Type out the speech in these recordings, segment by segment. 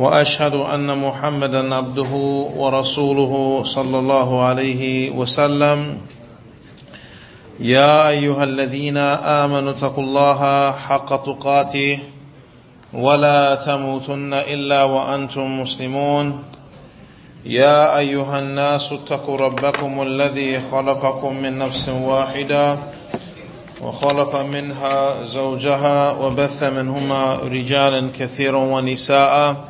وأشهد أن محمدا عبده ورسوله صلى الله عليه وسلم. يا أيها الذين آمنوا اتقوا الله حق تقاته ولا تموتن إلا وأنتم مسلمون. يا أيها الناس اتقوا ربكم الذي خلقكم من نفس واحدة وخلق منها زوجها وبث منهما رجالا كثيرا ونساء.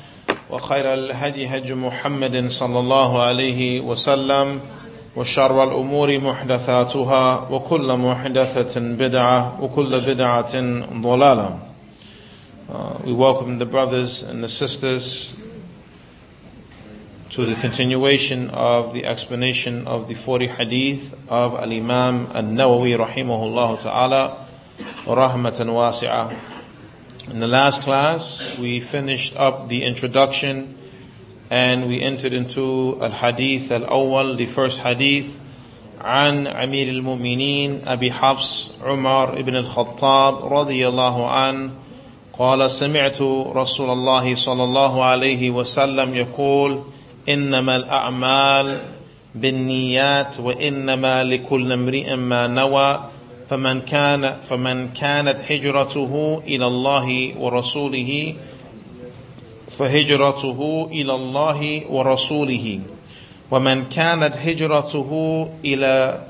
وخير الهدي هدي محمد صلى الله عليه وسلم وشر الأمور محدثاتها وكل محدثه بدعه وكل بدعه ضلاله Uh, we welcome the brothers and the sisters to the continuation of the explanation of the 40 hadith of Al-Imam Al-Nawawi rahimahullah ta'ala rahmatan wasi'ah. In the last class, we finished up the introduction and we entered into Al-Hadith Al-Awwal, the first hadith عن أمير المؤمنين أبي حفص عمر بن الخطاب رضي الله عنه قال سمعت رسول الله صلى الله عليه وسلم يقول انما الاعمال بالنيات وانما لكل امرئ ما نوى فمن كان فمن كانت هجرته إلى الله ورسوله فهجرته إلى الله ورسوله ومن كانت هجرته إلى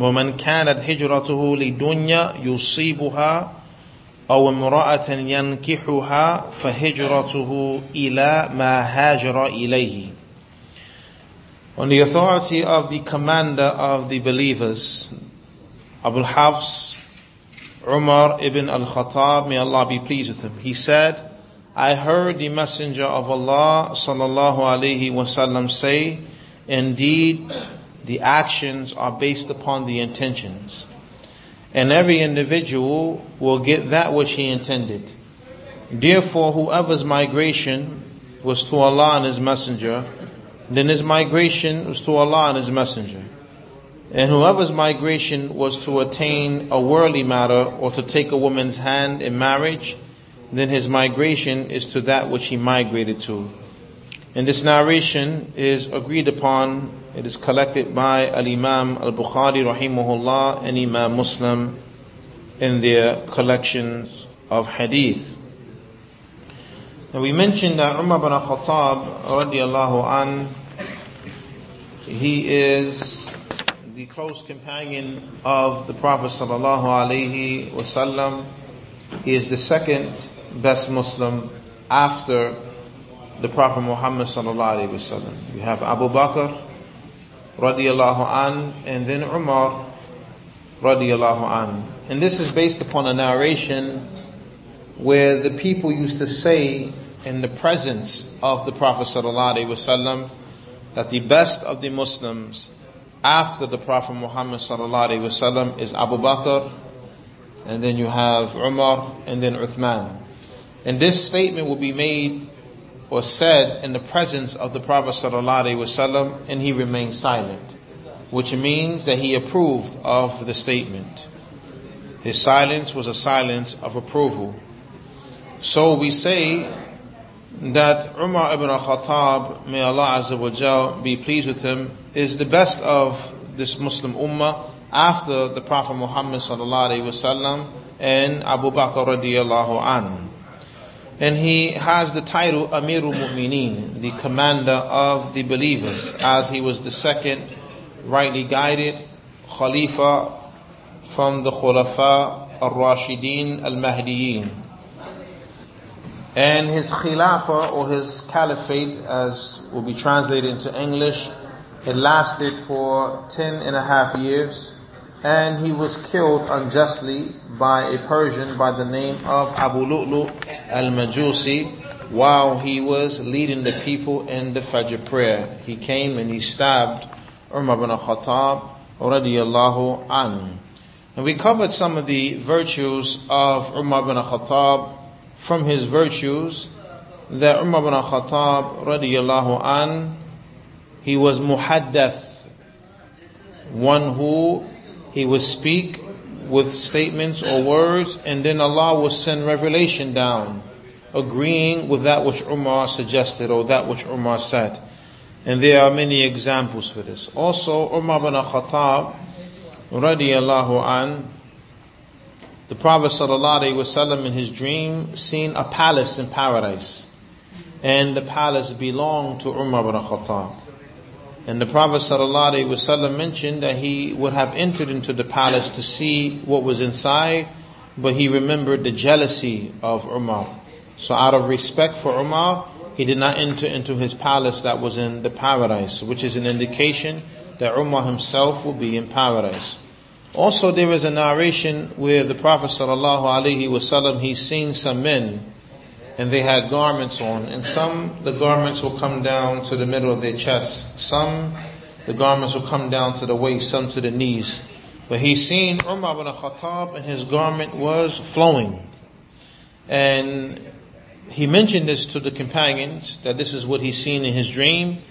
ومن كانت هجرته لدنيا يصيبها أو امرأة ينكحها فهجرته إلى ما هاجر إليه. On the authority of the commander of the believers, Abu Hafs Umar ibn al-Khattab, may Allah be pleased with him, he said, I heard the messenger of Allah sallallahu alaihi wasallam say, indeed, the actions are based upon the intentions and every individual will get that which he intended. Therefore, whoever's migration was to Allah and His Messenger, then his migration was to Allah and His Messenger. And whoever's migration was to attain a worldly matter or to take a woman's hand in marriage, then his migration is to that which he migrated to. And this narration is agreed upon it is collected by Al-Imam Al-Bukhari rahimahullah and Imam Muslim in their collections of hadith. Now we mentioned that Umar bin Khattab radiallahu an, he is the close companion of the Prophet sallallahu alaihi wasallam. He is the second best Muslim after the Prophet Muhammad sallallahu alaihi wasallam. We have Abu Bakr radiallahu an, and then Umar radiallahu an. And this is based upon a narration where the people used to say in the presence of the Prophet sallallahu alaihi wasallam that the best of the Muslims after the Prophet Muhammad wasallam is Abu Bakr, and then you have Umar, and then Uthman. And this statement will be made or said in the presence of the Prophet ﷺ and he remained silent, which means that he approved of the statement. His silence was a silence of approval. So we say that Umar ibn al-Khattab, may Allah Azza wa be pleased with him, is the best of this Muslim ummah after the Prophet Muhammad sallallahu alaihi and Abu Bakr radiallahu anhu. And he has the title Amirul Mu'mineen, the commander of the believers, as he was the second rightly guided Khalifa from the Khulafa al-Rashideen al-Mahdiyin. And his Khilafah or his Caliphate, as will be translated into English, it lasted for ten and a half years. And he was killed unjustly by a Persian by the name of Abu Lu'lu al-Majusi while he was leading the people in the Fajr prayer. He came and he stabbed Umar ibn Khattab radiyallahu an. And we covered some of the virtues of Umar ibn Khattab from his virtues that Umar ibn Khattab radiyallahu an, he was muhaddath, one who he would speak with statements or words and then Allah will send revelation down, agreeing with that which Umar suggested or that which Umar said. And there are many examples for this. Also, Umar ibn Khattab radiyallahu an, the Prophet sallallahu wasallam in his dream seen a palace in paradise. And the palace belonged to Umar ibn Khattab. And the Prophet ﷺ mentioned that he would have entered into the palace to see what was inside, but he remembered the jealousy of Umar. So out of respect for Umar, he did not enter into his palace that was in the paradise, which is an indication that Umar himself will be in paradise. Also, there is a narration where the Prophet wasallam he's seen some men, and they had garments on, and some the garments will come down to the middle of their chest, some the garments will come down to the waist, some to the knees. But he's seen Umar ibn Khattab, and his garment was flowing, and he mentioned this to the companions that this is what he's seen in his dream,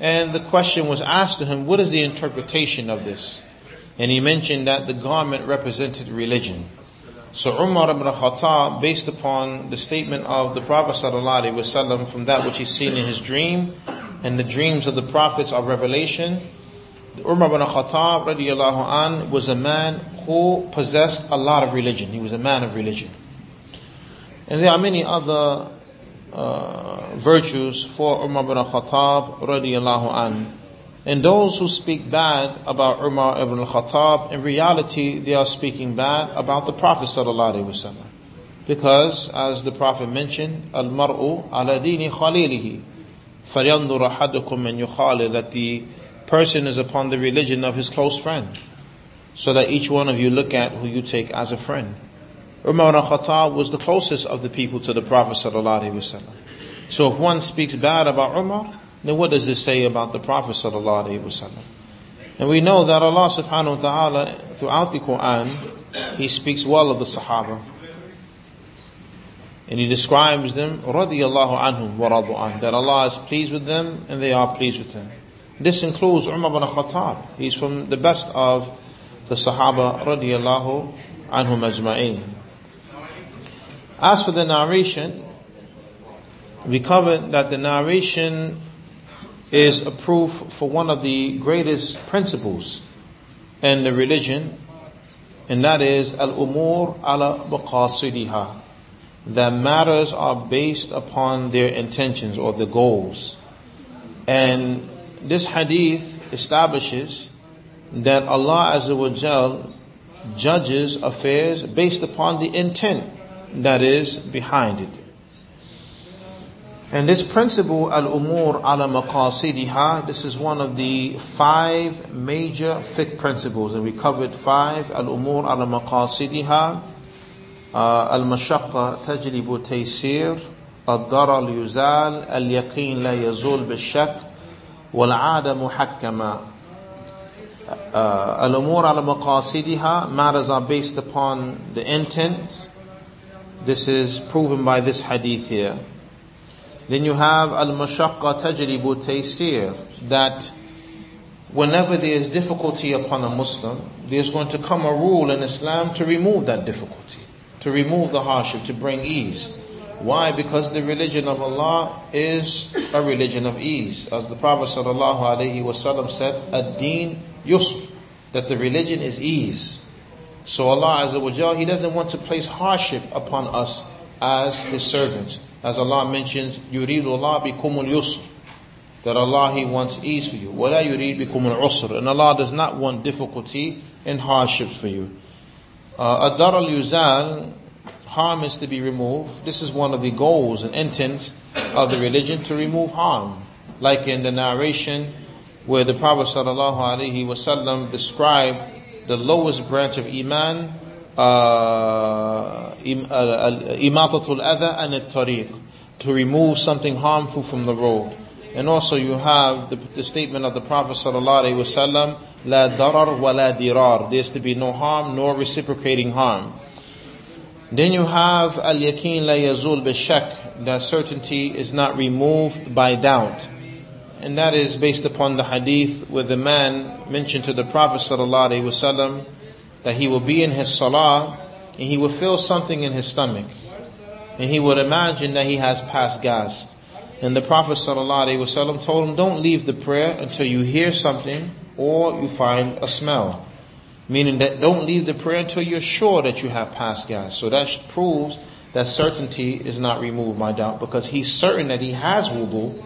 and the question was asked to him, "What is the interpretation of this?" And he mentioned that the garment represented religion. So Umar ibn Khattab, based upon the statement of the Prophet ﷺ from that which he's seen in his dream, and the dreams of the prophets of revelation, Umar ibn Khattab radiallahu an was a man who possessed a lot of religion. He was a man of religion. And there are many other uh, virtues for Umar ibn Khattab radiallahu an. And those who speak bad about Umar ibn al-Khattab, in reality, they are speaking bad about the Prophet sallallahu Because, as the Prophet mentioned, al-mar'u ala dini khalilihi, فَلْيَنْظُرَ أَحَدُكُمْ مَنْ يُخَالِلُ That the person is upon the religion of his close friend. So that each one of you look at who you take as a friend. Umar ibn al-Khattab was the closest of the people to the Prophet sallallahu So if one speaks bad about Umar, then what does this say about the Prophet sallallahu alaihi wasallam? And we know that Allah subhanahu wa ta'ala throughout the Quran, He speaks well of the Sahaba. And He describes them, radiyallahu anhum an, that Allah is pleased with them and they are pleased with Him. This includes Umar bin Khattab. He's from the best of the Sahaba radiyallahu anhum ajma'in. As for the narration, we covered that the narration is a proof for one of the greatest principles in the religion, and that is al-umur ala maqasidiha. That matters are based upon their intentions or the goals. And this hadith establishes that Allah Azza wa judges affairs based upon the intent that is behind it. And this principle, al-umur ala maqasidiha, this is one of the five major fiqh principles, and we covered five, al-umur ala maqasidiha, uh, al-mashaqqa tajlibu taysir, الضرر يزال اليقين لا يزول بالشك والعادة محكمة uh, الأمور على مقاصدها matters are based upon the intent this is proven by this hadith here then you have al-mashaqqa tajribu taysir, that whenever there is difficulty upon a Muslim, there's going to come a rule in Islam to remove that difficulty, to remove the hardship, to bring ease. Why? Because the religion of Allah is a religion of ease. As the Prophet ﷺ said, ad-deen yusr, that the religion is ease. So Allah Azza wa Jal, He doesn't want to place hardship upon us as His servants. As Allah mentions, يُرِيدُ اللَّهُ بِكُمُ الْيُسْرِ That Allah, He wants ease for you. وَلَا يُرِيدُ بِكُمُ الْعُسْرِ And Allah does not want difficulty and hardships for you. Uh, Adar al-Yuzal, harm is to be removed. This is one of the goals and intents of the religion to remove harm. Like in the narration where the Prophet sallallahu alaihi wasallam described the lowest branch of iman, uh, uh imatatul adha and tariq, to remove something harmful from the road. And also you have the, the statement of the Prophet sallallahu alaihi wasallam, la darar wa la dirar. There's to be no harm nor reciprocating harm. Then you have al yakin la yazul bishak, that certainty is not removed by doubt. And that is based upon the hadith where the man mentioned to the Prophet ﷺ that he will be in his salah and he will feel something in his stomach. And he would imagine that he has passed gas. And the Prophet ﷺ told him, don't leave the prayer until you hear something or you find a smell. Meaning that don't leave the prayer until you're sure that you have passed gas. So that proves that certainty is not removed by doubt because he's certain that he has wudu,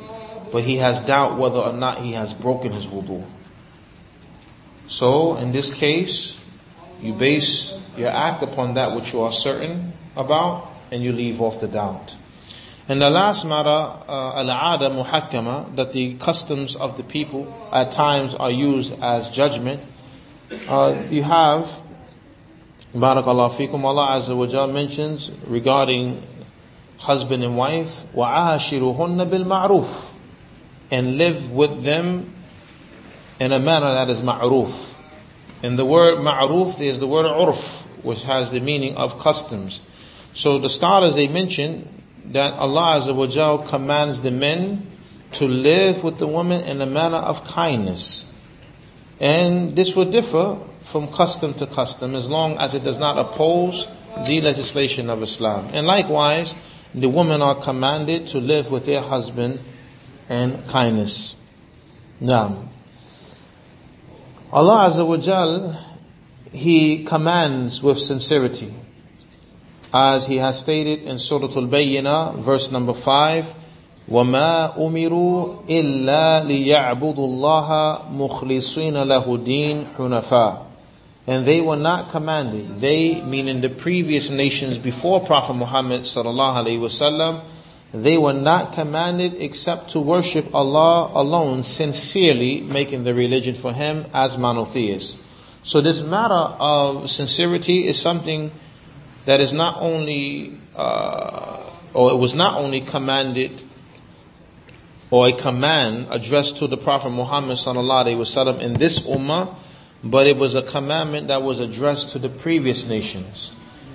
but he has doubt whether or not he has broken his wudu. So in this case, you base your act upon that which you are certain about and you leave off the doubt. And the last matter, uh, al-ada muhakkama, that the customs of the people at times are used as judgment uh, you have, Barakallah fikum, Allah Azza wa Jal mentions regarding husband and wife, وَعَاشِرُهُنَّ بِالْمَعْرُوفِ And live with them in a manner that is ma'ruf. In the word ma'ruf, there's the word urf, which has the meaning of customs. So the scholars, they mention that Allah Azza commands the men to live with the women in a manner of kindness. And this will differ from custom to custom as long as it does not oppose the legislation of Islam. And likewise, the women are commanded to live with their husband in kindness. Now, Allah Azza wa Jal, He commands with sincerity. As He has stated in Surah Al-Bayyinah, verse number 5, وما أمروا إلا ليعبدوا الله مخلصين له الدين حنفاء and they were not commanded they meaning the previous nations before prophet muhammad sallallahu alaihi wasallam they were not commanded except to worship allah alone sincerely making the religion for him as monotheists so this matter of sincerity is something that is not only uh, or it was not only commanded or a command addressed to the Prophet Muhammad in this ummah, but it was a commandment that was addressed to the previous nations.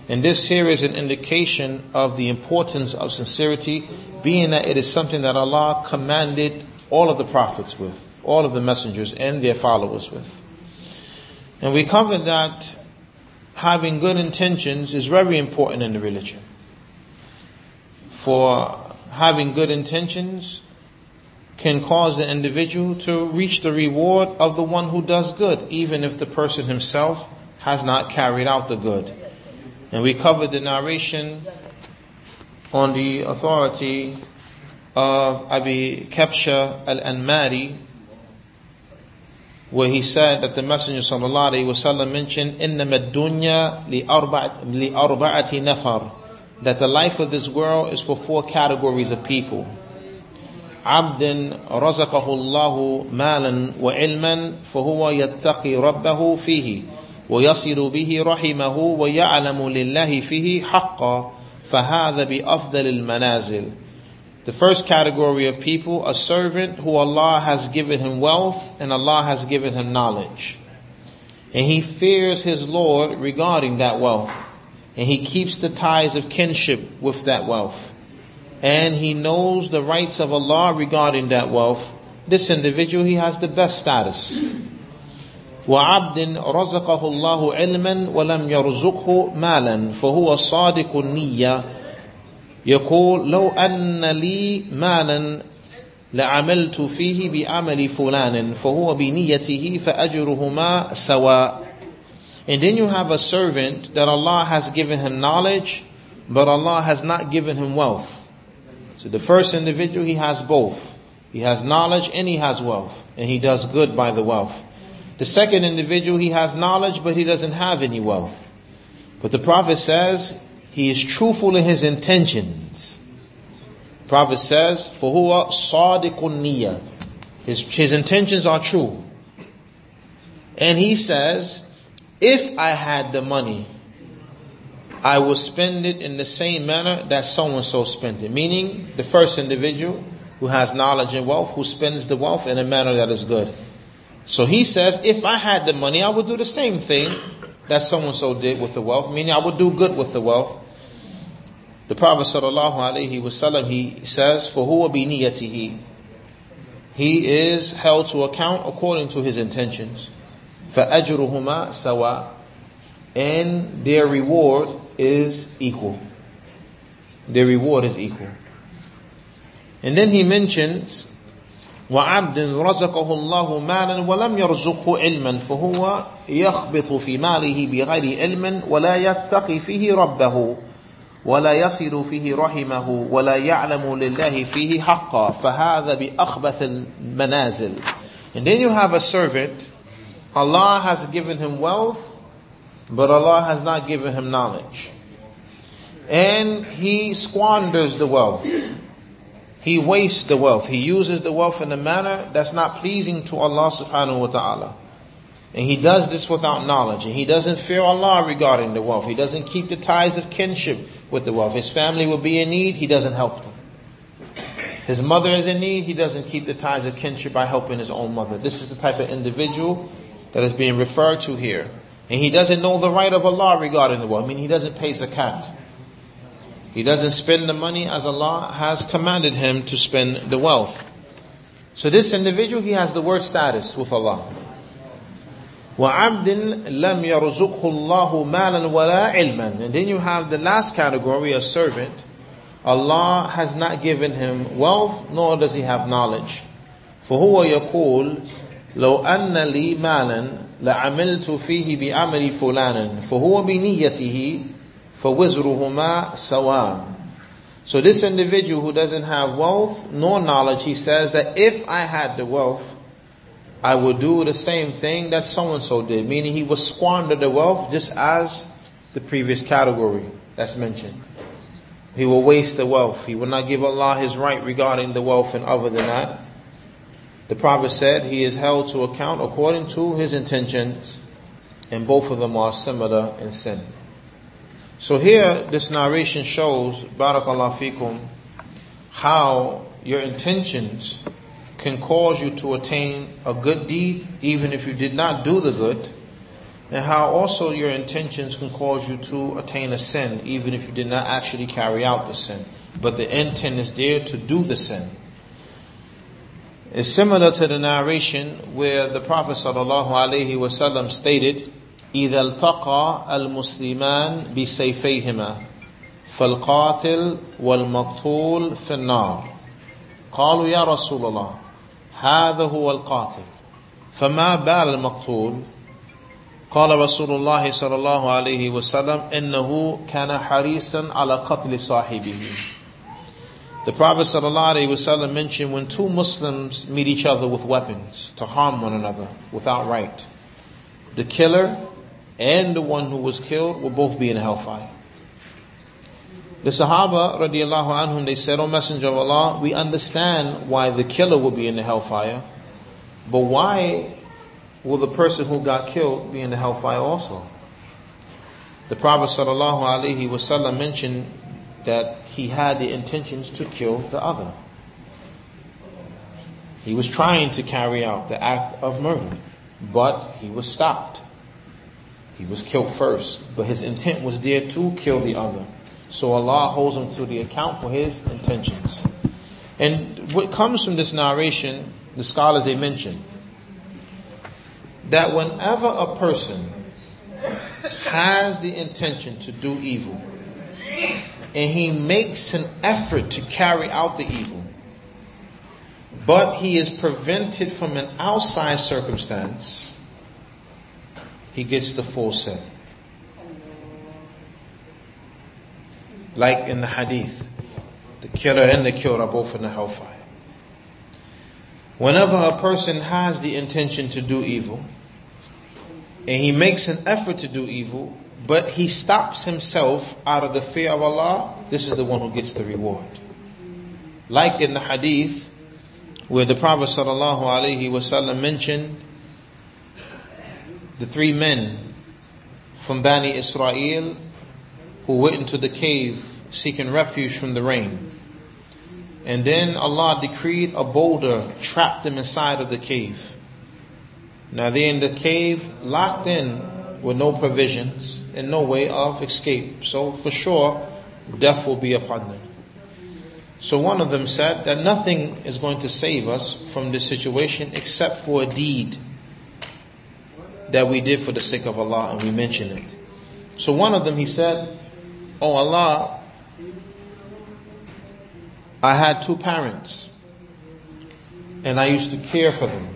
And this here is an indication of the importance of sincerity, being that it is something that Allah commanded all of the prophets with, all of the messengers and their followers with. And we covered that having good intentions is very important in the religion. For having good intentions can cause the individual to reach the reward of the one who does good, even if the person himself has not carried out the good. And we covered the narration on the authority of Abi Kabsha al-Anmari, where he said that the Messenger sallallahu alaihi wasallam mentioned, إِنَّمَا الدُّنْيَا لِأَرْبَعَةِ نَفَرٍ That the life of this world is for four categories of people. عبد رزقه الله مالا وعلما فهو يتقي ربه فيه ويصل به رحمه ويعلم لله فيه حقا فهذا بأفضل المنازل The first category of people, a servant who Allah has given him wealth and Allah has given him knowledge. And he fears his Lord regarding that wealth. And he keeps the ties of kinship with that wealth and he knows the rights of Allah regarding that wealth, this individual, he has the best status. وعبد رزقه الله علما ولم يرزقه مالا فهو صادق النية يقول لو أن لي مالا لعملت فيه بعمل فلان فهو بنيته فأجرهما سواء And then you have a servant that Allah has given him knowledge, but Allah has not given him wealth. So the first individual, he has both. He has knowledge and he has wealth. And he does good by the wealth. The second individual, he has knowledge, but he doesn't have any wealth. But the Prophet says he is truthful in his intentions. The Prophet says, for who are. His, his intentions are true. And he says, if I had the money, I will spend it in the same manner that so and so spent it. Meaning, the first individual who has knowledge and wealth, who spends the wealth in a manner that is good. So he says, if I had the money, I would do the same thing that so and so did with the wealth, meaning I would do good with the wealth. The Prophet sallallahu alaihi wasallam, he says, for who will be niyatihi? He is held to account according to his intentions. فَأَجْرُهُمَا سَوَى And their reward is equal. Their reward is equal. And then he mentions وعبد رزقه الله مالا ولم يرزقه علما فهو يخبط في ماله بغير علم ولا يتقي فيه ربه ولا يصل فيه رحمه ولا يعلم لله فيه حقا فهذا بأخبث المنازل And then you have a servant, Allah has given him wealth, but Allah has not given him knowledge. And he squanders the wealth. He wastes the wealth. He uses the wealth in a manner that's not pleasing to Allah subhanahu wa ta'ala. And he does this without knowledge. And he doesn't fear Allah regarding the wealth. He doesn't keep the ties of kinship with the wealth. His family will be in need. He doesn't help them. His mother is in need. He doesn't keep the ties of kinship by helping his own mother. This is the type of individual that is being referred to here. And he doesn't know the right of Allah regarding the wealth. I mean, he doesn't pay zakat. He doesn't spend the money as Allah has commanded him to spend the wealth. So this individual, he has the worst status with Allah. وَعَبْدٍ لَمْ يَرْزُقْهُ اللَّهُ مَالًا وَلَا عِلْمًا And then you have the last category, a servant. Allah has not given him wealth, nor does he have knowledge. فهو يقول لو أن لي مالا لعملت فيه بأمر فلانا فهو بنيته فَوِزْرُهُمَا سَوَاءٌ So this individual who doesn't have wealth nor knowledge, he says that if I had the wealth, I would do the same thing that so-and-so did, meaning he would squander the wealth just as the previous category that's mentioned. He will waste the wealth. He will not give Allah his right regarding the wealth and other than that. The Prophet said he is held to account according to his intentions and both of them are similar in sin. So here, this narration shows, barakallah fikum, how your intentions can cause you to attain a good deed, even if you did not do the good, and how also your intentions can cause you to attain a sin, even if you did not actually carry out the sin. But the intent is there to do the sin. It's similar to the narration where the Prophet sallallahu alaihi wasallam stated, إذا التقى المسلمان بسيفيهما فالقاتل والمقتول في النار. قالوا يا رسول الله هذا هو القاتل فما بال المقتول؟ قال رسول الله صلى الله عليه وسلم إنه كان حريصا على قتل صاحبه. The Prophet ﷺ mentioned when two Muslims meet each other with weapons to harm one another without right. The killer and the one who was killed will both be in hellfire. The Sahaba radiallahu anhum, they said, O Messenger of Allah, we understand why the killer will be in the hellfire, but why will the person who got killed be in the hellfire also? The Prophet sallallahu alaihi wasallam mentioned that he had the intentions to kill the other. He was trying to carry out the act of murder, but he was stopped. He was killed first, but his intent was there to kill the other. So Allah holds him to the account for his intentions. And what comes from this narration, the scholars they mention, that whenever a person has the intention to do evil, and he makes an effort to carry out the evil, but he is prevented from an outside circumstance, he gets the full sin. Like in the hadith, The killer and the killed are both in the hellfire. Whenever a person has the intention to do evil, and he makes an effort to do evil, but he stops himself out of the fear of Allah, this is the one who gets the reward. Like in the hadith, where the Prophet sallallahu alaihi wasallam mentioned the three men from Bani Israel who went into the cave seeking refuge from the rain. And then Allah decreed a boulder trapped them inside of the cave. Now they're in the cave, locked in with no provisions and no way of escape. So for sure, death will be upon them. So one of them said that nothing is going to save us from this situation except for a deed that we did for the sake of Allah and we mention it. So one of them, he said, Oh Allah, I had two parents and I used to care for them.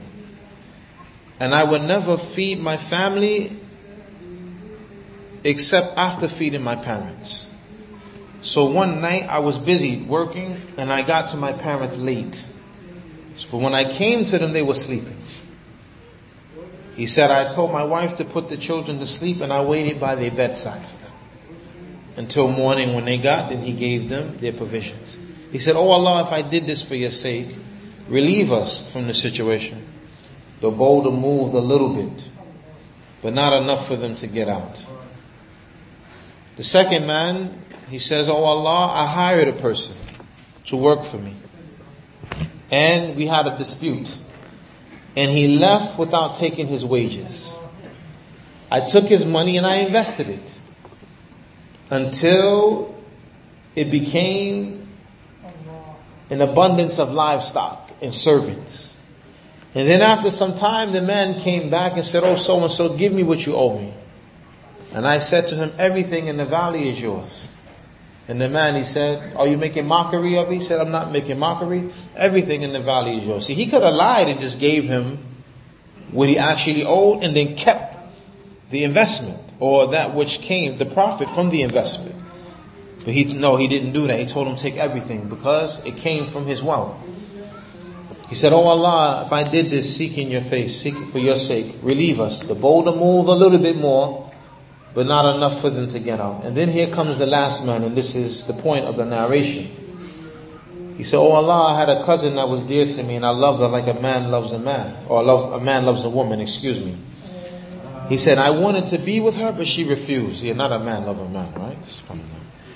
And I would never feed my family except after feeding my parents. So one night I was busy working and I got to my parents late. But when I came to them, they were sleeping. He said, I told my wife to put the children to sleep and I waited by their bedside for them. Until morning when they got, then he gave them their provisions. He said, Oh Allah, if I did this for your sake, relieve us from the situation. The boulder moved a little bit, but not enough for them to get out. The second man, he says, Oh Allah, I hired a person to work for me. And we had a dispute. And he left without taking his wages. I took his money and I invested it until it became an abundance of livestock and servants. And then after some time, the man came back and said, Oh, so and so, give me what you owe me. And I said to him, everything in the valley is yours. And the man, he said, are you making mockery of me? He said, I'm not making mockery. Everything in the valley is yours. See, he could have lied and just gave him what he actually owed and then kept the investment or that which came, the profit from the investment. But he, no, he didn't do that. He told him take everything because it came from his wealth. He said, Oh Allah, if I did this seeking your face, seeking for your sake, relieve us. The boulder moved a little bit more but not enough for them to get out. And then here comes the last man, and this is the point of the narration. He said, Oh Allah, I had a cousin that was dear to me, and I loved her like a man loves a man, or love, a man loves a woman, excuse me. He said, I wanted to be with her, but she refused. Yeah, not a man love a man, right?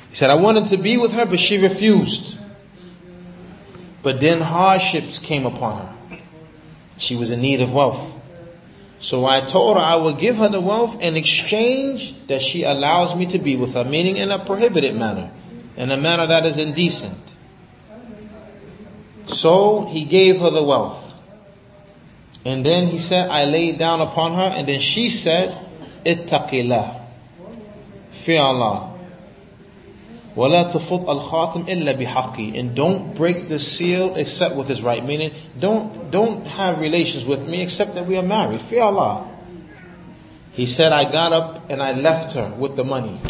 He said, I wanted to be with her, but she refused. But then hardships came upon her. She was in need of wealth. So I told her I would give her the wealth in exchange that she allows me to be with her, meaning in a prohibited manner, in a manner that is indecent. So he gave her the wealth. And then he said, I laid down upon her, and then she said, Ittaqillah. Fear Allah. وَلَا تَفُضْ الْخَاتِمِ إِلَّا بِحَقِّي And don't break the seal except with his right. Meaning, don't, don't have relations with me except that we are married. Fear Allah. He said, I got up and I left her with the money.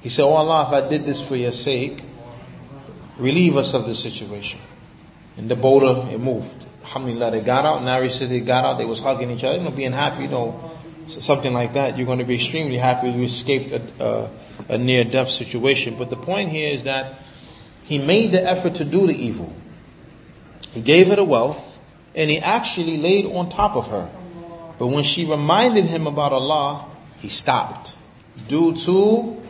He said, Oh Allah, if I did this for your sake, relieve us of this situation. And the boulder, it moved. Alhamdulillah, they got out. Now he said they got out, they was hugging each other, you know, being happy, you know, something like that. You're going to be extremely happy you escaped a, uh, a near death situation. But the point here is that he made the effort to do the evil. He gave her the wealth and he actually laid on top of her. But when she reminded him about Allah, he stopped due to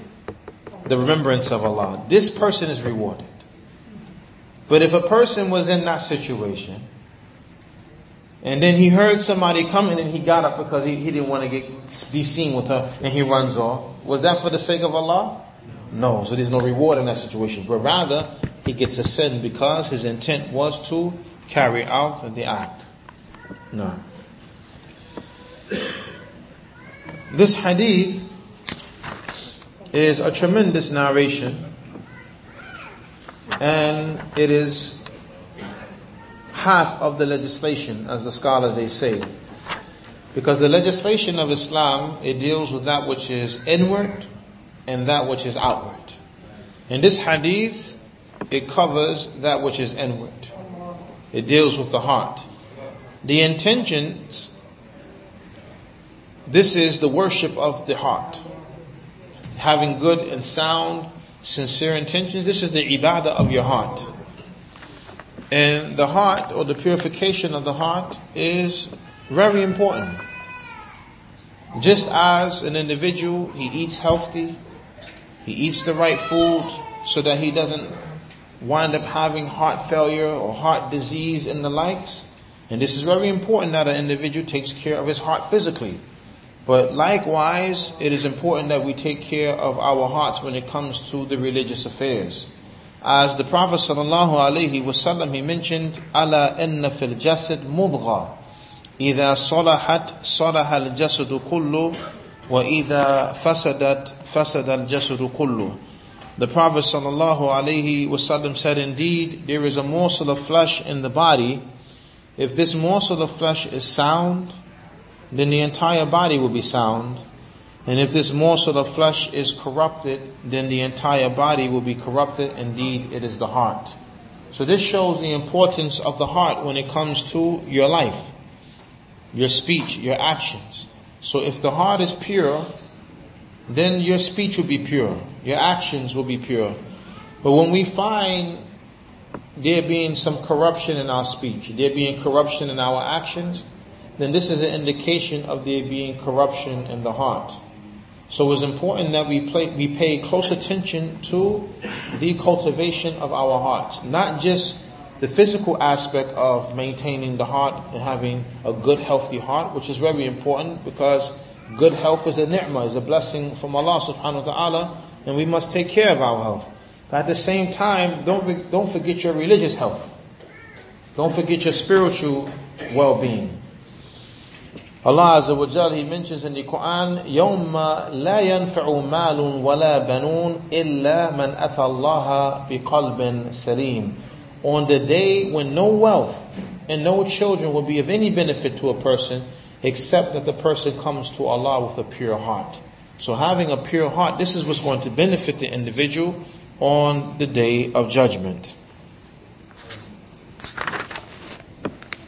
the remembrance of Allah. This person is rewarded. But if a person was in that situation, and then he heard somebody coming and he got up because he, he didn't want to get be seen with her and he runs off. Was that for the sake of Allah? No. So there's no reward in that situation. But rather, he gets a sin because his intent was to carry out the act. No. This hadith is a tremendous narration and it is half of the legislation, as the scholars they say. Because the legislation of Islam, it deals with that which is inward and that which is outward. In this hadith, it covers that which is inward. It deals with the heart. The intentions, this is the worship of the heart. Having good and sound, sincere intentions, this is the ibadah of your heart. And the heart or the purification of the heart is very important. Just as an individual, he eats healthy, he eats the right food so that he doesn't wind up having heart failure or heart disease and the likes. And this is very important that an individual takes care of his heart physically. But likewise, it is important that we take care of our hearts when it comes to the religious affairs. As the Prophet sallallahu alaihi wasallam, he mentioned, "Ala inna fil jasad mudgha, إذا صلحت صلح الجسد كله وإذا فسدت فسد الجسد كله." The Prophet sallallahu alaihi wasallam said, "Indeed, there is a morsel of flesh in the body. If this morsel of flesh is sound, then the entire body will be sound." And if this morsel of flesh is corrupted, then the entire body will be corrupted. Indeed, it is the heart. So this shows the importance of the heart when it comes to your life, your speech, your actions. So if the heart is pure, then your speech will be pure, your actions will be pure. But when we find there being some corruption in our speech, there being corruption in our actions, then this is an indication of there being corruption in the heart. So it's important that we, play, we pay close attention to the cultivation of our hearts, not just the physical aspect of maintaining the heart and having a good, healthy heart, which is very important because good health is a ni'mah, is a blessing from Allah subhanahu wa ta'ala, and we must take care of our health. But at the same time, don't, don't forget your religious health. Don't forget your spiritual well-being. Allah Azza wa Jal, He mentions in the Quran, يَوْمَ لَا يَنْفَعُ مَالٌ وَلَا بَنُونَ إِلَّا مَنْ أَتَى اللَّهَ بِقَلْبٍ سَلِيمٍ On the day when no wealth and no children will be of any benefit to a person except that the person comes to Allah with a pure heart. So having a pure heart, this is what's going to benefit the individual on the day of judgment.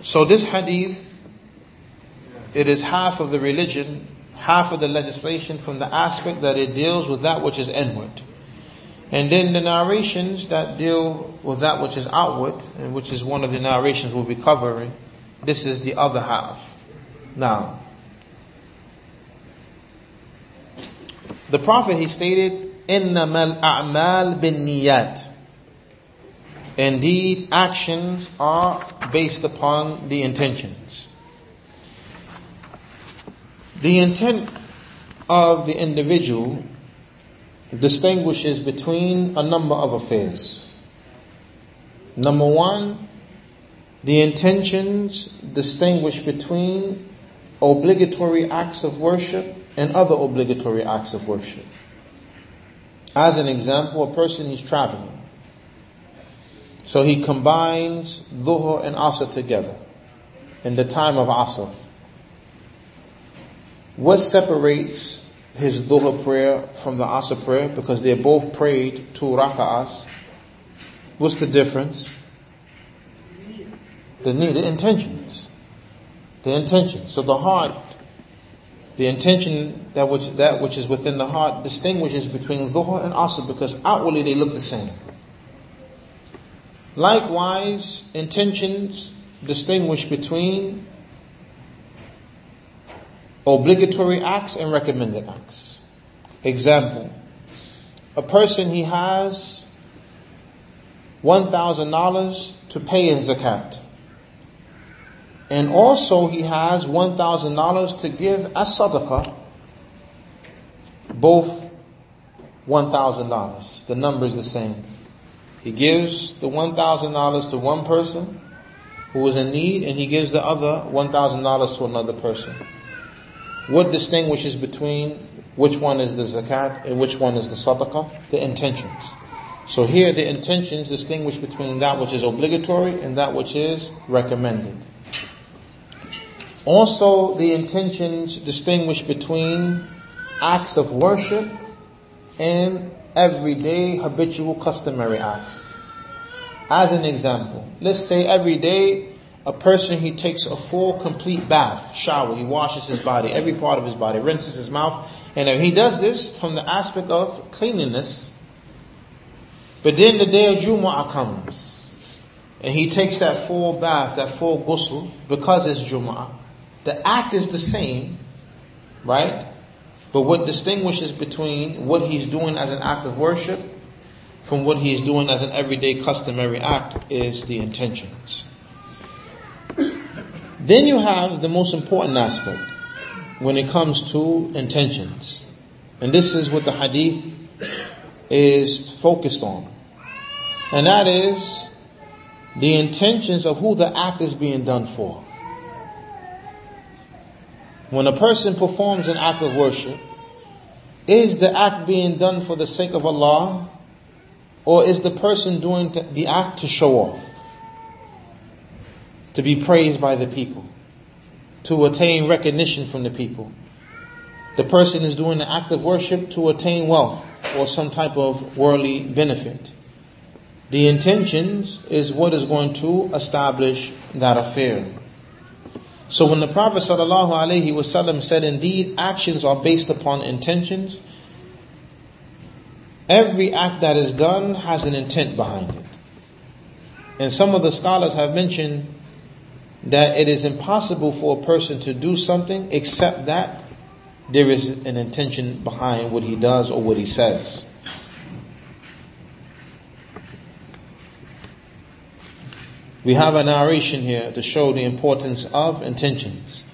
So this hadith it is half of the religion, half of the legislation from the aspect that it deals with that which is inward. And then the narrations that deal with that which is outward, and which is one of the narrations we'll be covering, this is the other half. Now, the Prophet, he stated, إِنَّمَا الْأَعْمَالِ بِالنِّيَّاتِ Indeed, actions are based upon the intentions. The intent of the individual distinguishes between a number of affairs. Number one, the intentions distinguish between obligatory acts of worship and other obligatory acts of worship. As an example, a person is traveling. So he combines Dhuhr and Asr together in the time of Asr. What separates his dhuhr prayer from the asr prayer? Because they're both prayed two rak'ahs. What's the difference? The need, the intentions. The intention. So the heart, the intention that which, that which is within the heart distinguishes between dhuhr and asr because outwardly they look the same. Likewise, intentions distinguish between obligatory acts and recommended acts. Example, a person he has $1,000 to pay in zakat. And also he has $1,000 to give as sadaqah. Both $1,000. The number is the same. He gives the $1,000 to one person who is in need and he gives the other $1,000 to another person. What distinguishes between which one is the zakat and which one is the sadaqah? The intentions. So here the intentions distinguish between that which is obligatory and that which is recommended. Also the intentions distinguish between acts of worship and everyday habitual customary acts. As an example, let's say every day a person he takes a full complete bath, shower, he washes his body, every part of his body, rinses his mouth, and he does this from the aspect of cleanliness. But then the day of Jumu'ah comes, and he takes that full bath, that full ghusl, because it's Jumu'ah. The act is the same, right? But what distinguishes between what he's doing as an act of worship from what he's doing as an everyday customary act is the intentions. Then you have the most important aspect when it comes to intentions. And this is what the hadith is focused on. And that is the intentions of who the act is being done for. When a person performs an act of worship, is the act being done for the sake of Allah or is the person doing the act to show off? To be praised by the people? To attain recognition from the people? The person is doing the act of worship to attain wealth or some type of worldly benefit. The intentions is what is going to establish that affair. So when the Prophet ﷺ said, indeed, actions are based upon intentions, every act that is done has an intent behind it. And some of the scholars have mentioned that it is impossible for a person to do something except that there is an intention behind what he does or what he says. We have a narration here to show the importance of intentions.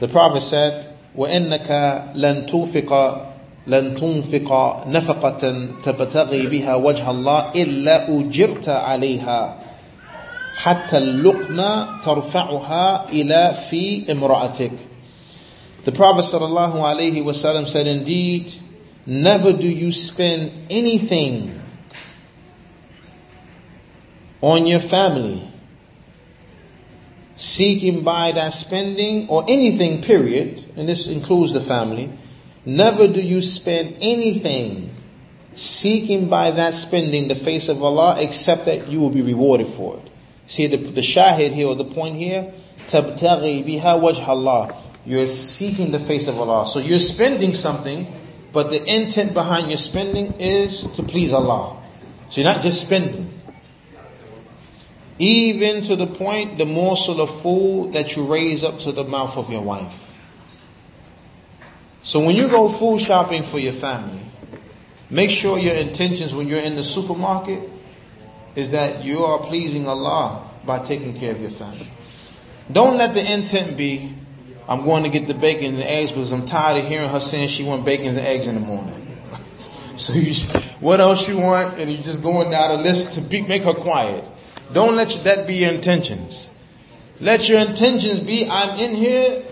The Prophet said, وَإِنَّكَ لَن تُنفِقَ لن تنفق نفقة تبتغي بها وجه الله إلا أجرت عليها حتى اللقمة ترفعها إلى في امرأتك. The Prophet sallallahu alaihi wasallam said, indeed, never do you spend anything on your family, seeking by that spending or anything, period, and this includes the family, never do you spend anything seeking by that spending the face of Allah except that you will be rewarded for it. See the, the shahid here, or the point here, tabtaghi biha wajh Allah. You're seeking the face of Allah. So you're spending something, but the intent behind your spending is to please Allah. So you're not just spending. Even to the point, the morsel of food that you raise up to the mouth of your wife. So when you go food shopping for your family, make sure your intentions when you're in the supermarket is that you are pleasing Allah by taking care of your family. Don't let the intent be, I'm going to get the bacon and the eggs because I'm tired of hearing her saying she want bacon and eggs in the morning. so you, what else you want? And you're just going down a list to be, make her quiet. Don't let that be your intentions. Let your intentions be, I'm in here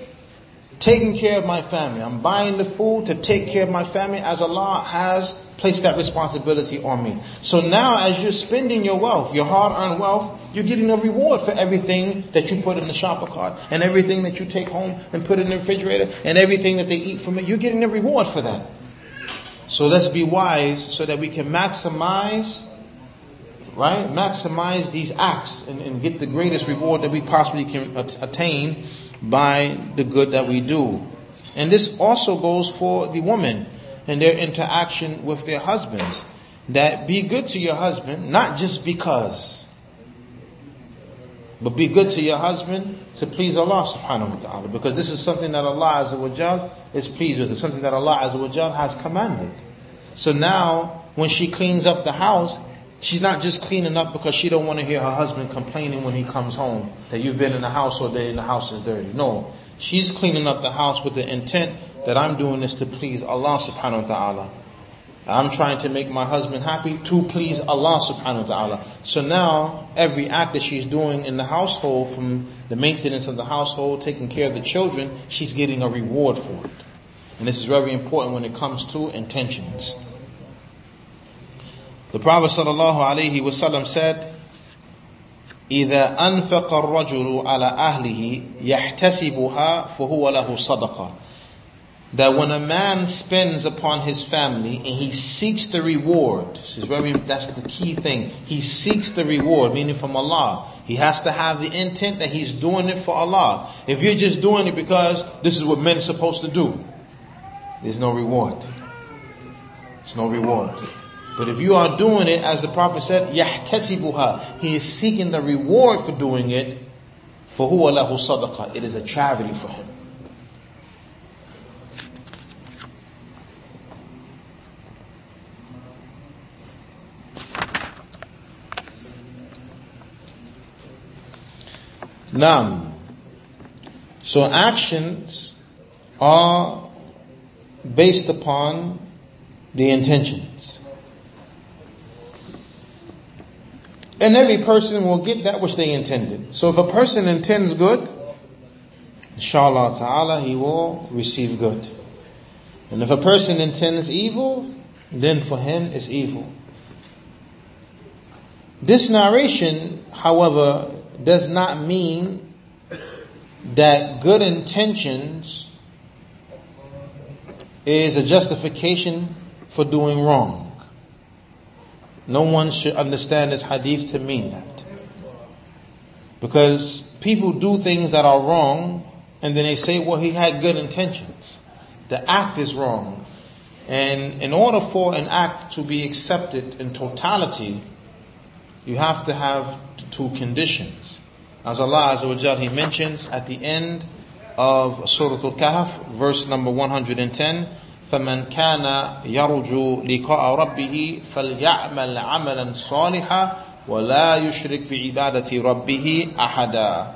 taking care of my family. I'm buying the food to take care of my family as Allah has placed that responsibility on me. So now as you're spending your wealth, your hard earned wealth, you're getting a reward for everything that you put in the shopper cart and everything that you take home and put in the refrigerator and everything that they eat from it. You're getting a reward for that. So let's be wise so that we can maximize right? Maximize these acts and, and get the greatest reward that we possibly can attain by the good that we do. And this also goes for the woman and their interaction with their husbands. That be good to your husband, not just because, but be good to your husband to please Allah subhanahu wa ta'ala. Because this is something that Allah Azza wa Jal is pleased with. It's something that Allah Azza wa Jal has commanded. So now, when she cleans up the house, She's not just cleaning up because she don't want to hear her husband complaining when he comes home that you've been in the house all day and the house is dirty. No. She's cleaning up the house with the intent that I'm doing this to please Allah subhanahu wa ta'ala. I'm trying to make my husband happy to please Allah subhanahu wa ta'ala. So now, every act that she's doing in the household, from the maintenance of the household, taking care of the children, she's getting a reward for it. And this is very important when it comes to intentions. The Prophet sallallahu alaihi wasallam said, إذا أنفق الرجل على أهله يحتسبها فهو له صدقة. that when a man spends upon his family and he seeks the reward, this is very, that's the key thing. He seeks the reward, meaning from Allah. He has to have the intent that he's doing it for Allah. If you're just doing it because this is what men are supposed to do, there's no reward. It's no reward. But if you are doing it, as the Prophet said, يَحْتَسِبُهَا He is seeking the reward for doing it, فَهُوَ لَهُ صَدَقَةً It is a charity for him. Now, so actions are based upon the intentions. And every person will get that which they intended. So if a person intends good, inshallah ta'ala, he will receive good. And if a person intends evil, then for him is evil. This narration, however, does not mean that good intentions is a justification for doing wrong. No one should understand this hadith to mean that. Because people do things that are wrong and then they say, well, he had good intentions. The act is wrong. And in order for an act to be accepted in totality, you have to have two conditions. As Allah Azza wa Jal, He mentions at the end of Surah Al-Kahf, verse number 110, فمن كان يرجو لقاء ربه فليعمل عملا صالحا ولا يشرك بعبادة ربه أحدا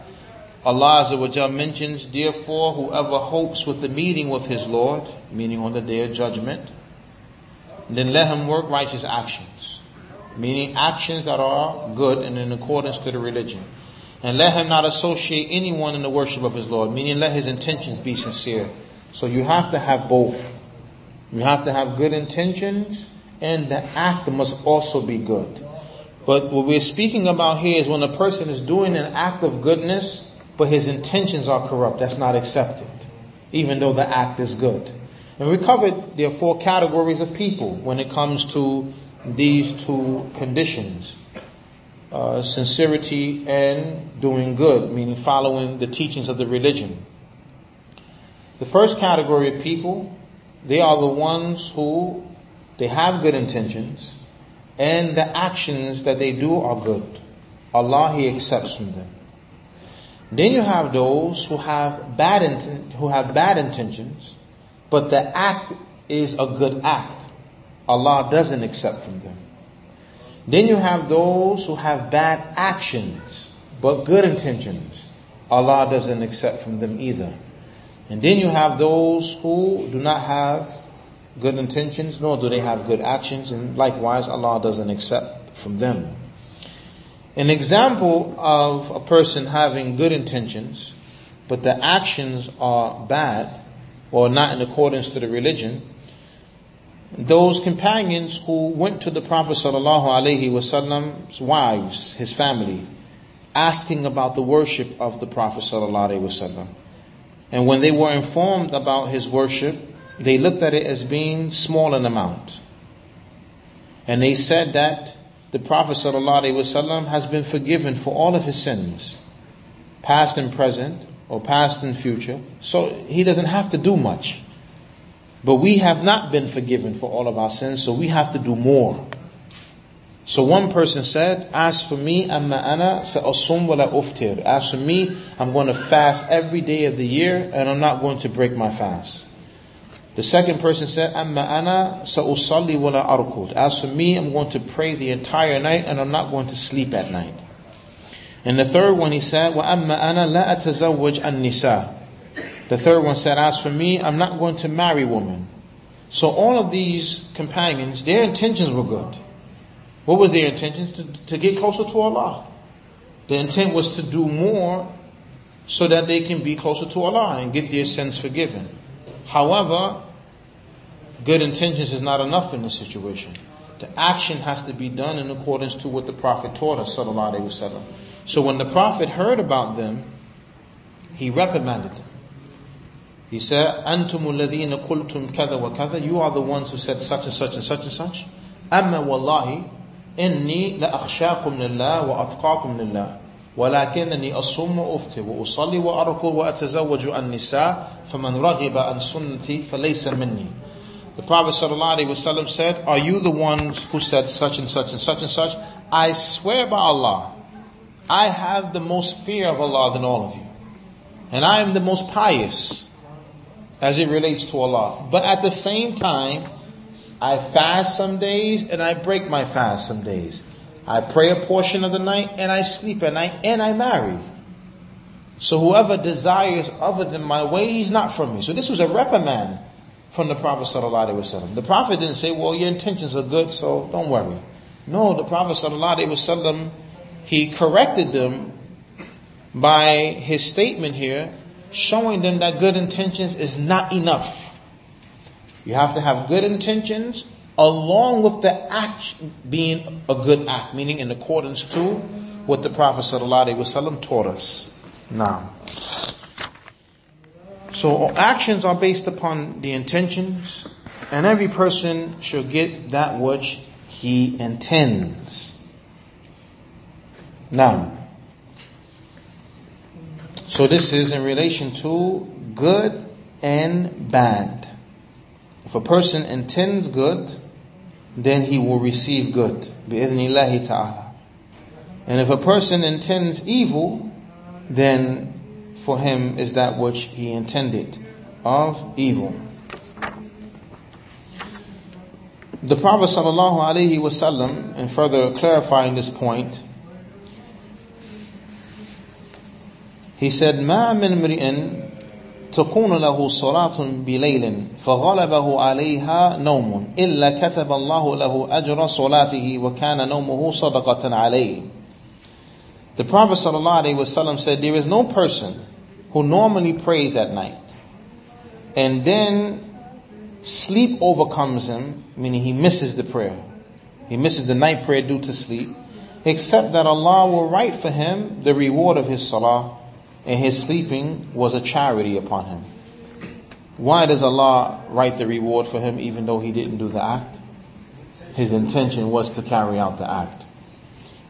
Allah Azza wa Jal mentions, therefore, whoever hopes with the meeting with his Lord, meaning on the day of judgment, then let him work righteous actions, meaning actions that are good and in accordance to the religion. And let him not associate anyone in the worship of his Lord, meaning let his intentions be sincere. So you have to have both. You have to have good intentions and the act must also be good. But what we're speaking about here is when a person is doing an act of goodness, but his intentions are corrupt. That's not accepted, even though the act is good. And we covered there are four categories of people when it comes to these two conditions. Uh, sincerity and doing good, meaning following the teachings of the religion. The first category of people they are the ones who they have good intentions and the actions that they do are good. Allah He accepts from them. Then you have those who have bad who have bad intentions, but the act is a good act. Allah doesn't accept from them. Then you have those who have bad actions, but good intentions. Allah doesn't accept from them either. And then you have those who do not have good intentions, nor do they have good actions, and likewise Allah doesn't accept from them. An example of a person having good intentions, but the actions are bad, or not in accordance to the religion, those companions who went to the Prophet wasallam's wives, his family, asking about the worship of the Prophet wasallam. And when they were informed about his worship, they looked at it as being small in amount. And they said that the Prophet ﷺ has been forgiven for all of his sins, past and present, or past and future. So he doesn't have to do much. But we have not been forgiven for all of our sins, so we have to do more. So one person said, as for me, amma ana sa'asum wa la uftir. As for me, I'm going to fast every day of the year and I'm not going to break my fast. The second person said, amma ana sa'usalli wa la. As for me, I'm going to pray the entire night and I'm not going to sleep at night. And the third one he said, wa amma ana la atazawwaj an nisa. The third one said, as for me, I'm not going to marry woman. So all of these companions, their intentions were good. What was their intentions? To, to get closer to Allah. The intent was to do more so that they can be closer to Allah and get their sins forgiven. However, good intentions is not enough in this situation. The action has to be done in accordance to what the Prophet taught us, sallallahu alaihi wasallam. So when the Prophet heard about them, he reprimanded them. He said, أنتم الذين قلتم كذا وكذا. You are the ones who said such and such and such and such. أما والله إني لأخشاكم لله وأتقاكم لله. ولكنني أصوم وأفطر وأصلي وأركض وأتزوج النساء فمن رغب عن سنتي فليس مني. The Prophet ﷺ said, Are you the ones who said such and such and such and such? I swear by Allah, I have the most fear of Allah than all of you. And I am the most pious as it relates to Allah. But at the same time, I fast some days and I break my fast some days. I pray a portion of the night and I sleep at night and I marry. So whoever desires other than my way, he's not from me. So this was a reprimand from the Prophet ﷺ. The Prophet didn't say, well, your intentions are good, so don't worry. No, the Prophet ﷺ, he corrected them by his statement here, showing them that good intentions is not enough. You have to have good intentions along with the act being a good act, meaning in accordance to what the Prophet ﷺ taught us. Now, so actions are based upon the intentions, and every person should get that which he intends. Now, so this is in relation to good and bad. If a person intends good, then he will receive good. Ta'ala. And if a person intends evil, then for him is that which he intended of evil. The Prophet sallallahu alaihi wasallam, in further clarifying this point, he said, "ما من امرئ تكون له صلاة بليل فغلبه عليها نوم إلا كتب الله له أجر صلاته وكان نومه صدقة عليه." The Prophet ﷺ said, There is no person who normally prays at night and then sleep overcomes him, meaning he misses the prayer. He misses the night prayer due to sleep, except that Allah will write for him the reward of his salah and his sleeping was a charity upon him. Why does Allah write the reward for him even though he didn't do the act? His intention was to carry out the act.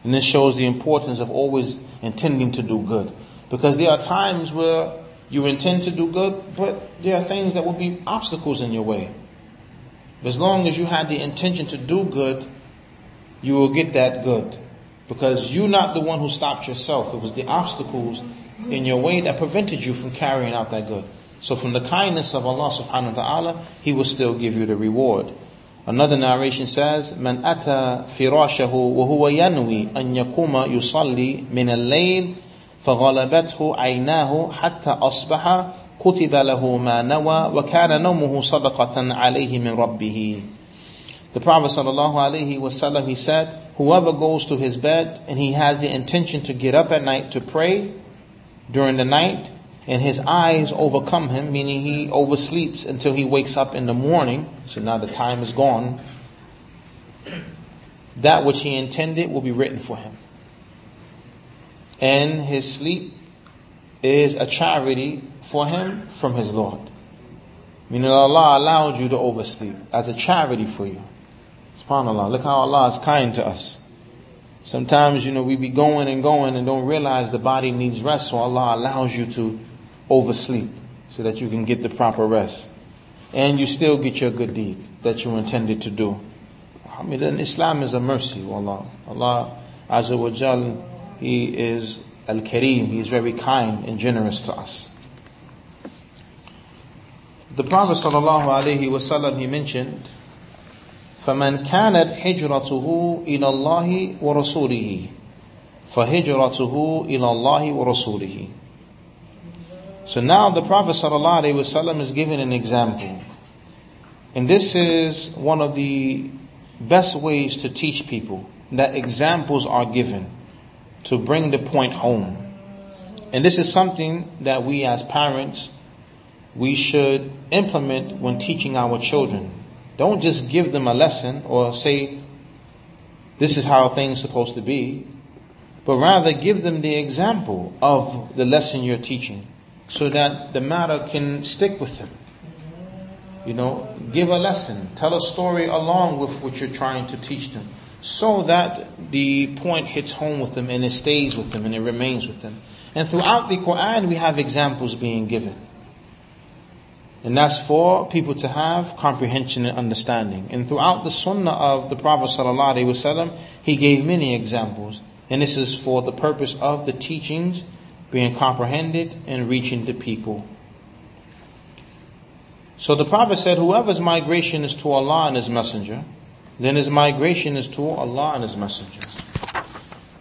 And this shows the importance of always intending to do good. Because there are times where you intend to do good, but there are things that will be obstacles in your way. As long as you had the intention to do good, you will get that good. Because you're not the one who stopped yourself. It was the obstacles in your way that prevented you from carrying out that good. So from the kindness of Allah subhanahu wa ta'ala, He will still give you the reward. Another narration says, من أتى فراشه وهو ينوي أن يقوم يصلي من الليل فغلبته عيناه حتى أصبح كتب له ما نوى وكان نومه صدقة عليه من ربه The Prophet sallallahu alaihi wasallam he said, whoever goes to his bed and he has the intention to get up at night to pray during the night and his eyes overcome him, meaning he oversleeps until he wakes up in the morning, so now the time is gone, that which he intended will be written for him and his sleep is a charity for him from his Lord. Meaning Allah allowed you to oversleep as a charity for you. SubhanAllah. Look how Allah is kind to us. Sometimes, you know, we be going and going and don't realize the body needs rest, so Allah allows you to oversleep so that you can get the proper rest. And you still get your good deed that you intended to do. I mean, Islam is a mercy, Allah. Allah Azza wa Jal he is Al Kareem, He is very kind and generous to us. The Prophet sallallahu alaihi wasallam he mentioned, فَمَنْ كَانَتْ حِجْرَتُهُ إِلَى اللَّهِ وَرَسُولِهِ فَهِجْرَتُهُ إِلَى اللَّهِ وَرَسُولِهِ So now the Prophet sallallahu alaihi wasallam is giving an example. And this is one of the best ways to teach people that examples are given to bring the point home. And this is something that we as parents, we should implement when teaching our children. don't just give them a lesson or say, this is how things are supposed to be, but rather give them the example of the lesson you're teaching. so that the matter can stick with them. You know, give a lesson, tell a story along with what you're trying to teach them, so that the point hits home with them and it stays with them and it remains with them. And throughout the Quran, we have examples being given. And that's for people to have comprehension and understanding. And throughout the sunnah of the Prophet ﷺ, he gave many examples. And this is for the purpose of the teachings being comprehended and reaching the people. So the Prophet said, whoever's migration is to Allah and His Messenger, then his migration is to Allah and His Messenger.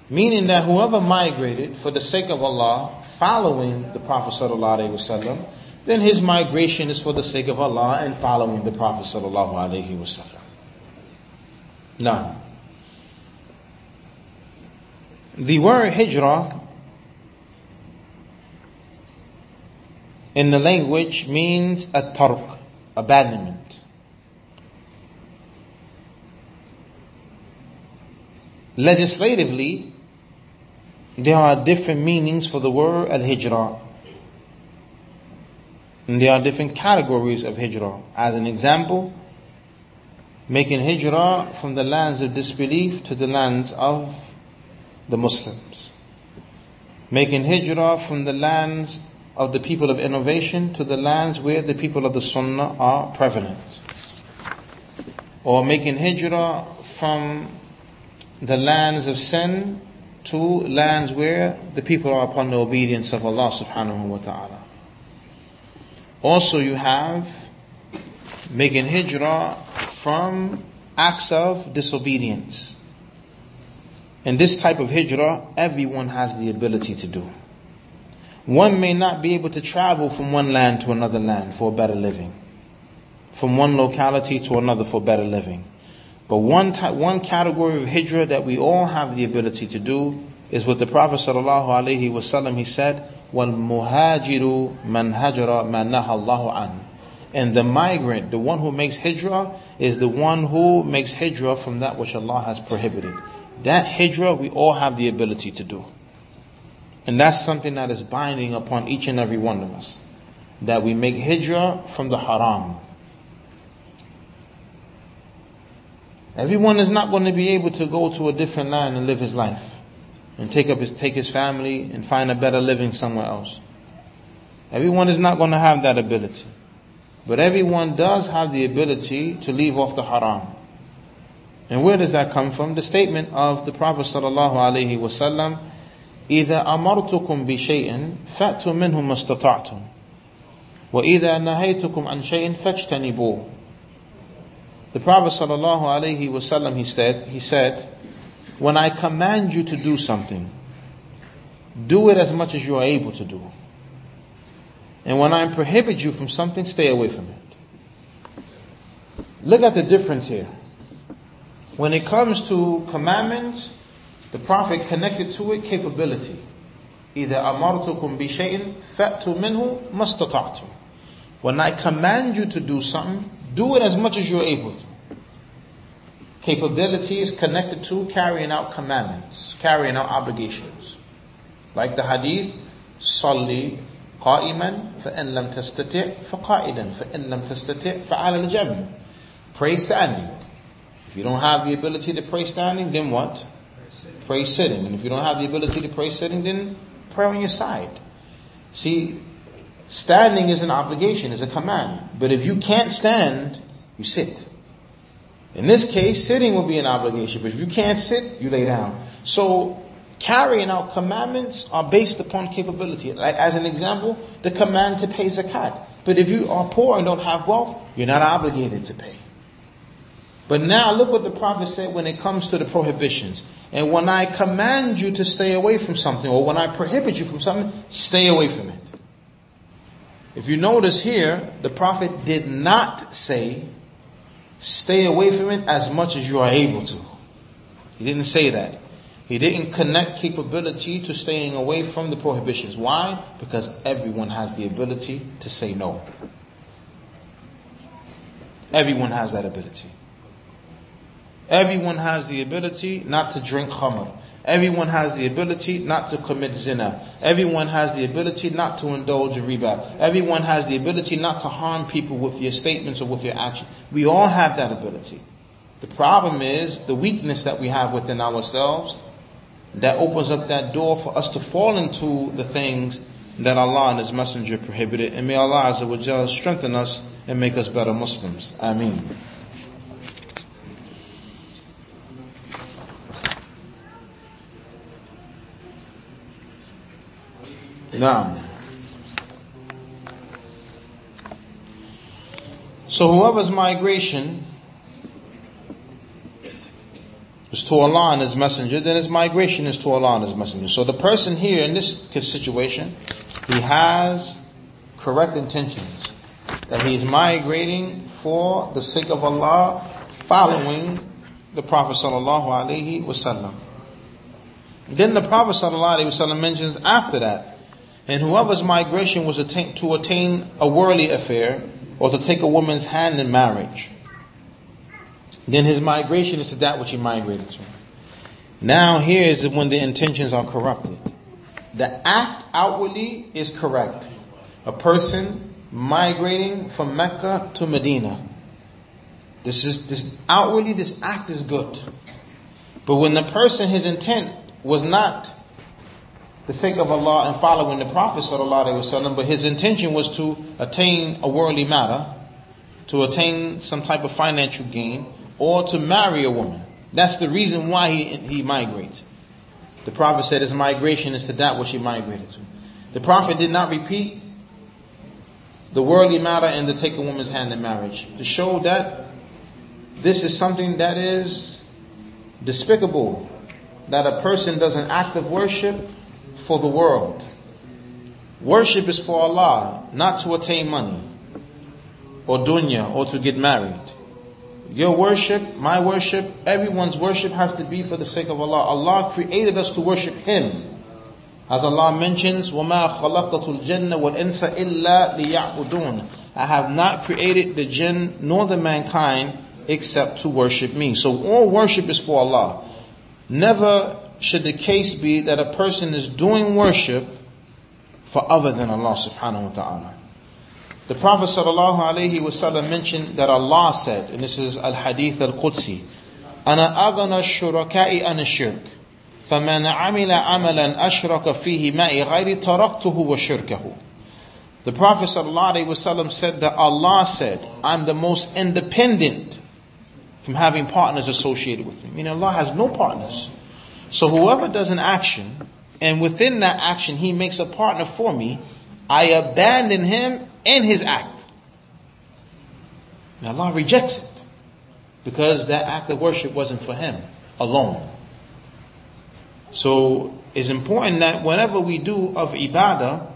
Meaning that whoever migrated for the sake of Allah, following the Prophet ﷺ, then his migration is for the sake of Allah and following the Prophet sallallahu alaihi wasallam. Now, the word hijrah in the language means a tark, abandonment. Legislatively, there are different meanings for the word al-hijrah. And there are different categories of hijrah. As an example, making hijrah from the lands of disbelief to the lands of the Muslims. Making hijrah from the lands of the people of innovation to the lands where the people of the sunnah are prevalent. Or making hijrah from the lands of sin to lands where the people are upon the obedience of Allah subhanahu wa ta'ala. Also you have making hijrah from acts of disobedience. And this type of hijrah, everyone has the ability to do. One may not be able to travel from one land to another land for a better living. From one locality to another for better living. But one type, one category of hijrah that we all have the ability to do is what the Prophet sallallahu alaihi wasallam he said, وَالْمُهَاجِرُ مَنْ هَجَرَ مَا نَهَى اللَّهُ عَنْهُ And the migrant, the one who makes hijrah, is the one who makes hijrah from that which Allah has prohibited. That hijrah we all have the ability to do. And that's something that is binding upon each and every one of us. That we make hijrah from the haram. Everyone is not going to be able to go to a different land and live his life and take up his, take his family and find a better living somewhere else. Everyone is not going to have that ability. But everyone does have the ability to leave off the haram. And where does that come from? The statement of the Prophet sallallahu alaihi wasallam, إذا أمرتكم بشيء فأتوا منه ما استطعتم وإذا نهيتكم عن شيء فاجتنبوه The Prophet sallallahu alaihi wasallam he said he said when I command you to do something, do it as much as you are able to do. And when I prohibit you from something, stay away from it. Look at the difference here. When it comes to commandments, the Prophet connected to it capability. إذا أمرتكم بشيء فأتوا منه ما استطعتم. When I command you to do something, do it as much as you're able to capabilities connected to carrying out commandments, carrying out obligations. Like the hadith, صلي قائما فإن لم تستطع فقائدا فإن لم تستطع فعلى الجنب. Pray standing. If you don't have the ability to pray standing, then what? Pray sitting. And if you don't have the ability to pray sitting, then pray on your side. See, standing is an obligation, is a command. But if you can't stand, you sit. In this case, sitting will be an obligation, but if you can't sit, you lay down. So, carrying out commandments are based upon capability. Like, as an example, the command to pay zakat. But if you are poor and don't have wealth, you're not obligated to pay. But now look what the Prophet said when it comes to the prohibitions. And when I command you to stay away from something, or when I prohibit you from something, stay away from it. If you notice here, the Prophet did not say Stay away from it as much as you are able to. He didn't say that. He didn't connect capability to staying away from the prohibitions. Why? Because everyone has the ability to say no. Everyone has that ability. Everyone has the ability not to drink khamr. Everyone has the ability not to commit zina. Everyone has the ability not to indulge in riba. Everyone has the ability not to harm people with your statements or with your actions. We all have that ability. The problem is the weakness that we have within ourselves that opens up that door for us to fall into the things that Allah and His Messenger prohibited. And may Allah Azza wa strengthen us and make us better Muslims. Ameen. Now, so whoever's migration is to Allah and His Messenger, then his migration is to Allah and His Messenger. So the person here in this situation, he has correct intentions. That he is migrating for the sake of Allah, following the Prophet sallallahu alaihi wasallam. Then the Prophet sallallahu alaihi wasallam mentions after that, and whoever's migration was to attain a worldly affair or to take a woman's hand in marriage, then his migration is to that which he migrated to. Now here is when the intentions are corrupted. The act outwardly is correct. A person migrating from Mecca to Medina. This is this outwardly this act is good. But when the person his intent was not the sake of Allah and following the Prophet wasallam, but his intention was to attain a worldly matter, to attain some type of financial gain, or to marry a woman. That's the reason why he, he migrates. The Prophet said his migration is to that which he migrated to. The Prophet did not repeat the worldly matter and to take a woman's hand in marriage to show that this is something that is despicable, that a person does an act of worship for the world. Worship is for Allah, not to attain money or dunya or to get married. Your worship, my worship, everyone's worship has to be for the sake of Allah. Allah created us to worship Him. As Allah mentions, وَمَا خَلَقَتُ الْجَنَّ وَالْإِنسَ إِلَّا لِيَعْبُدُونَ I have not created the jinn nor the mankind except to worship me. So all worship is for Allah. Never should the case be that a person is doing worship for other than Allah subhanahu wa ta'ala. The Prophet sallallahu alaihi wasallam mentioned that Allah said, and this is al hadith al Qudsi, أنا أغنى الشركاء عن الشرك فمن عمل عملا أشرك فيه معي غير تركته وشركه The Prophet sallallahu alaihi wasallam said that Allah said, I'm the most independent from having partners associated with me. Meaning Allah has no partners. So whoever does an action, and within that action he makes a partner for me, I abandon him and his act. Allah rejects it because that act of worship wasn't for him alone. So it's important that whenever we do of ibadah,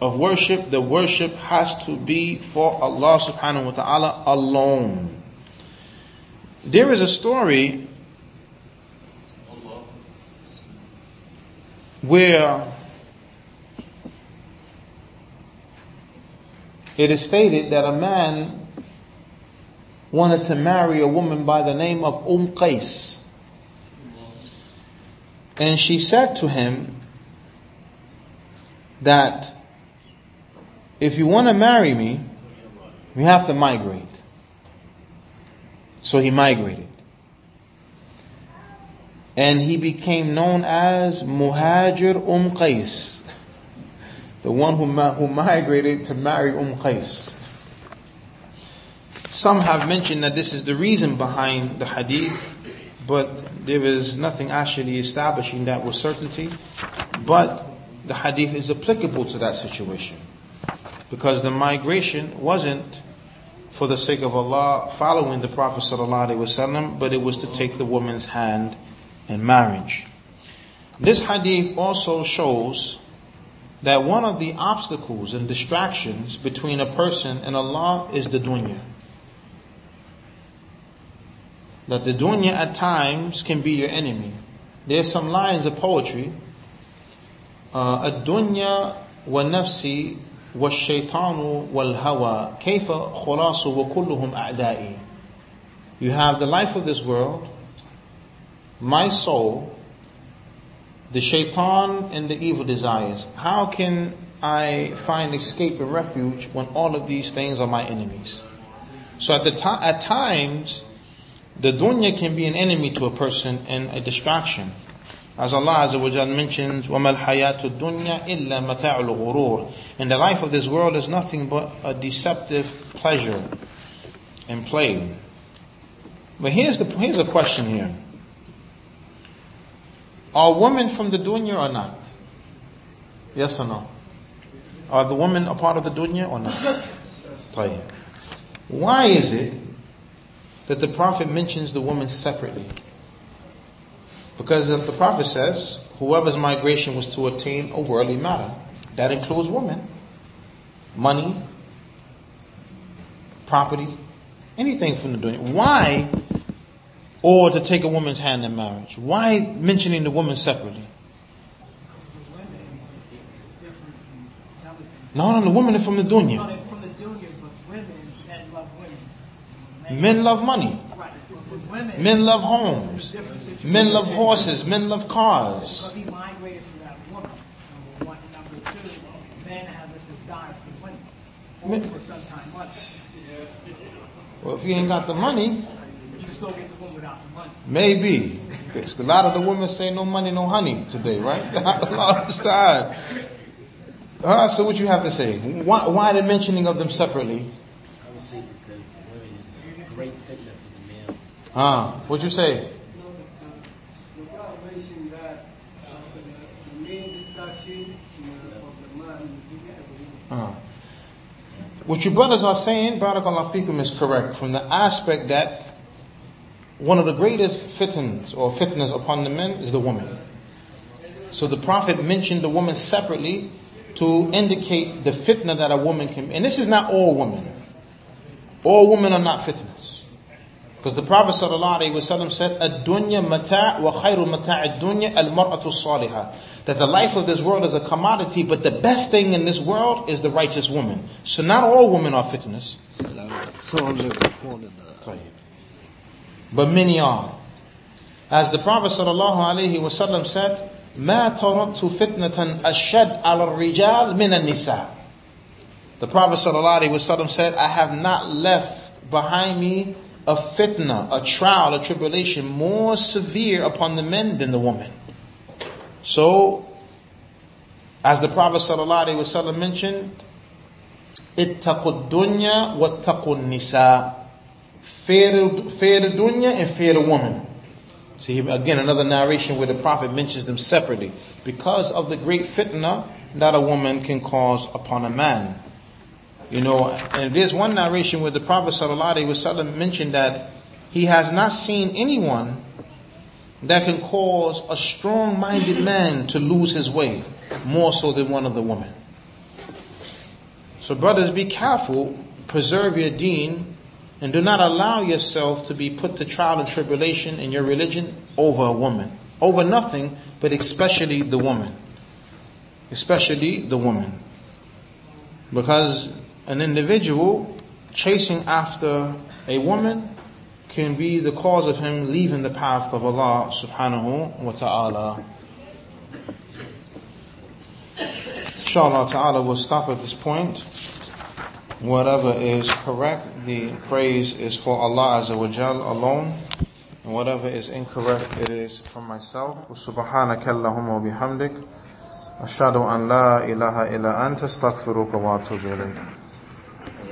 of worship, the worship has to be for Allah subhanahu wa ta'ala alone. There is a story where it is stated that a man wanted to marry a woman by the name of Umm Qais. And she said to him that if you want to marry me, you have to migrate. So he migrated. And he became known as Muhajir Umm Qais the one who, who migrated to marry Umm Qais. Some have mentioned that this is the reason behind the hadith, but there is nothing actually establishing that with certainty. But the hadith is applicable to that situation. Because the migration wasn't for the sake of Allah following the Prophet but it was to take the woman's hand in marriage. This hadith also shows that one of the obstacles and distractions between a person and Allah is the dunya. That the dunya at times can be your enemy. There's some lines of poetry. الدنيا والنفس والشيطان والهوى كيف خلاص وكلهم أعدائي You have the life of this world my soul, the shaitan and the evil desires. How can I find escape and refuge when all of these things are my enemies? So at the time, at times, the dunya can be an enemy to a person and a distraction. As Allah Azza wa Jal mentions, وَمَا الْحَيَاةُ الدُّنْيَا إِلَّا مَتَاعُ الْغُرُورِ And the life of this world is nothing but a deceptive pleasure and play. But here's the here's a question here. Are women from the dunya or not? Yes or no? Are the women a part of the dunya or not? Why is it that the Prophet mentions the woman separately? Because the Prophet says, whoever's migration was to attain a worldly matter, that includes women, money, property, anything from the dunya. Why? Or to take a woman's hand in marriage. Why mentioning the woman separately? No, no, the women are from the dunya. Men love money. Men love homes. Men love horses. Men love cars. Men, well, if you ain't got the money, maybe. A lot of the women say no money, no honey today, right? I don't understand. Uh, so what you have to say? Why, why the mentioning of them separately? I would say because women is a great fitna for the male. Ah, what'd you say? Uh, what your brothers are saying, Barakallah fikum, is correct from the aspect that one of the greatest fitness or fitness upon the men is the woman. So the Prophet mentioned the woman separately to indicate the fitna that a woman can, be. and this is not all women. All women are not fitnas. Because the Prophet ﷺ said, "Ad-dunya mata' wa khayru mata' ad-dunya al-mar'atu salihah." That the life of this world is a commodity, but the best thing in this world is the righteous woman. So not all women are fitnas But many are. As the Prophet ﷺ said, ما تركت فتنة أشد على الرجال من النساء. The Prophet ﷺ said, I have not left behind me a fitna, a trial, a tribulation more severe upon the men than the woman. So, as the Prophet ﷺ mentioned, اتقوا الدنيا واتقوا النساء Fear, fear the dunya and fear the woman. See, again, another narration where the Prophet mentions them separately. Because of the great fitna that a woman can cause upon a man. You know, and there's one narration where the Prophet ﷺ mentioned that he has not seen anyone that can cause a strong-minded man to lose his way more so than one of the women. So brothers, be careful, preserve your deen, and do not allow yourself to be put to trial and tribulation in your religion over a woman. Over nothing, but especially the woman. Especially the woman. Because an individual chasing after a woman can be the cause of him leaving the path of Allah subhanahu wa ta'ala. Inshallah ta'ala will stop at this point Whatever is correct, the praise is for Allah Azza wa Jal alone. And whatever is incorrect, it is from myself. سبحانك اللهم وبحمدك أشهد أن لا إله إلا أنت استغفرك وأتوب إليك